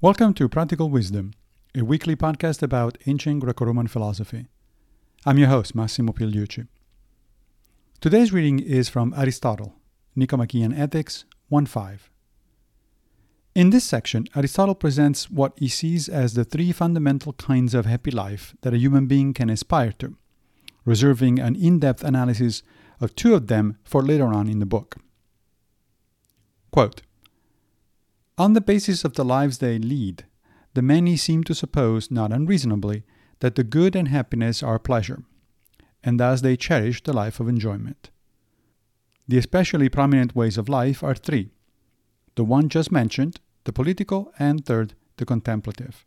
Welcome to Practical Wisdom, a weekly podcast about ancient Greco Roman philosophy. I'm your host, Massimo Pigliucci. Today's reading is from Aristotle, Nicomachean Ethics 1 5. In this section, Aristotle presents what he sees as the three fundamental kinds of happy life that a human being can aspire to, reserving an in depth analysis of two of them for later on in the book. Quote, on the basis of the lives they lead, the many seem to suppose, not unreasonably, that the good and happiness are pleasure, and thus they cherish the life of enjoyment. The especially prominent ways of life are three the one just mentioned, the political, and third, the contemplative.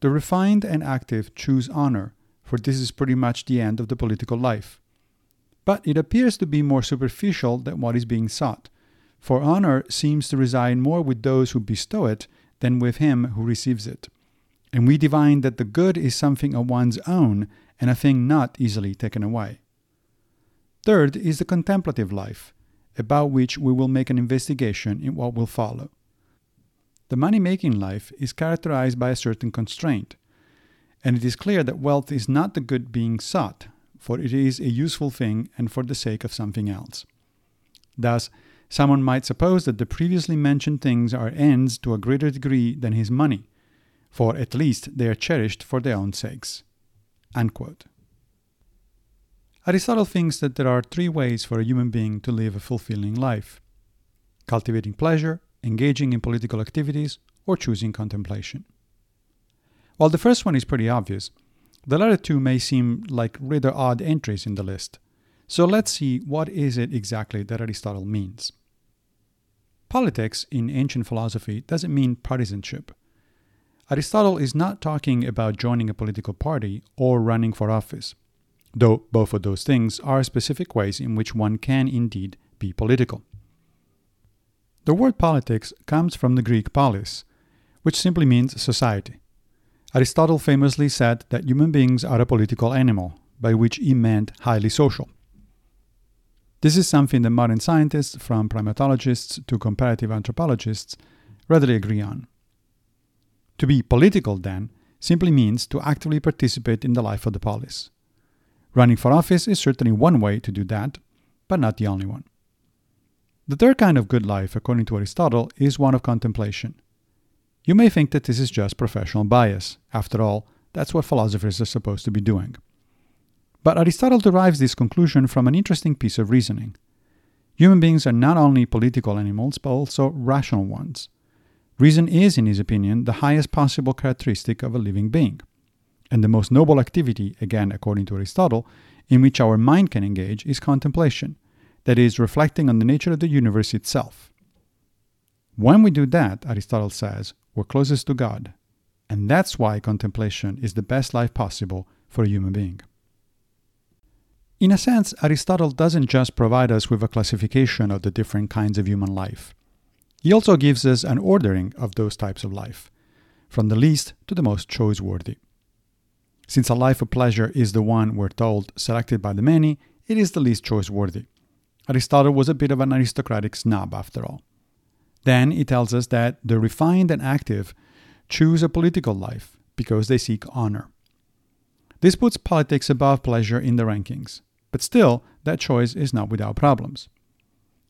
The refined and active choose honor, for this is pretty much the end of the political life. But it appears to be more superficial than what is being sought, for honor seems to reside more with those who bestow it than with him who receives it. And we divine that the good is something of one's own and a thing not easily taken away. Third is the contemplative life, about which we will make an investigation in what will follow. The money making life is characterized by a certain constraint, and it is clear that wealth is not the good being sought, for it is a useful thing and for the sake of something else. Thus, Someone might suppose that the previously mentioned things are ends to a greater degree than his money, for at least they are cherished for their own sakes. Unquote. Aristotle thinks that there are three ways for a human being to live a fulfilling life cultivating pleasure, engaging in political activities, or choosing contemplation. While the first one is pretty obvious, the latter two may seem like rather odd entries in the list. So let's see what is it exactly that Aristotle means. Politics in ancient philosophy doesn't mean partisanship. Aristotle is not talking about joining a political party or running for office, though both of those things are specific ways in which one can indeed be political. The word politics comes from the Greek polis, which simply means society. Aristotle famously said that human beings are a political animal, by which he meant highly social. This is something that modern scientists, from primatologists to comparative anthropologists, readily agree on. To be political, then, simply means to actively participate in the life of the polis. Running for office is certainly one way to do that, but not the only one. The third kind of good life, according to Aristotle, is one of contemplation. You may think that this is just professional bias. After all, that's what philosophers are supposed to be doing. But Aristotle derives this conclusion from an interesting piece of reasoning. Human beings are not only political animals, but also rational ones. Reason is, in his opinion, the highest possible characteristic of a living being. And the most noble activity, again according to Aristotle, in which our mind can engage is contemplation, that is, reflecting on the nature of the universe itself. When we do that, Aristotle says, we're closest to God. And that's why contemplation is the best life possible for a human being. In a sense, Aristotle doesn't just provide us with a classification of the different kinds of human life. He also gives us an ordering of those types of life, from the least to the most choiceworthy. Since a life of pleasure is the one, we're told, selected by the many, it is the least choiceworthy. Aristotle was a bit of an aristocratic snob, after all. Then he tells us that the refined and active choose a political life because they seek honor. This puts politics above pleasure in the rankings. But still, that choice is not without problems.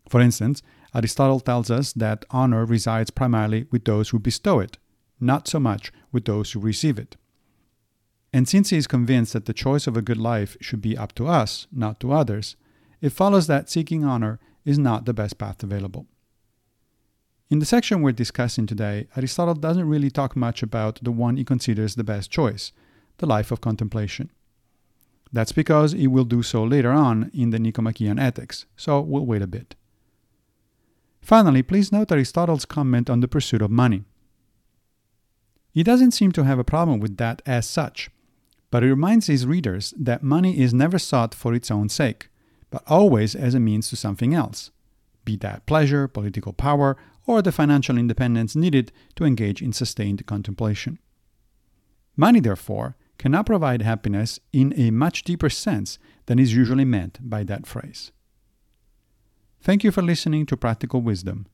For instance, Aristotle tells us that honor resides primarily with those who bestow it, not so much with those who receive it. And since he is convinced that the choice of a good life should be up to us, not to others, it follows that seeking honor is not the best path available. In the section we're discussing today, Aristotle doesn't really talk much about the one he considers the best choice, the life of contemplation. That's because he will do so later on in the Nicomachean Ethics, so we'll wait a bit. Finally, please note Aristotle's comment on the pursuit of money. He doesn't seem to have a problem with that as such, but he reminds his readers that money is never sought for its own sake, but always as a means to something else, be that pleasure, political power, or the financial independence needed to engage in sustained contemplation. Money, therefore, cannot provide happiness in a much deeper sense than is usually meant by that phrase. Thank you for listening to Practical Wisdom.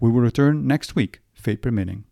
We will return next week, fate permitting.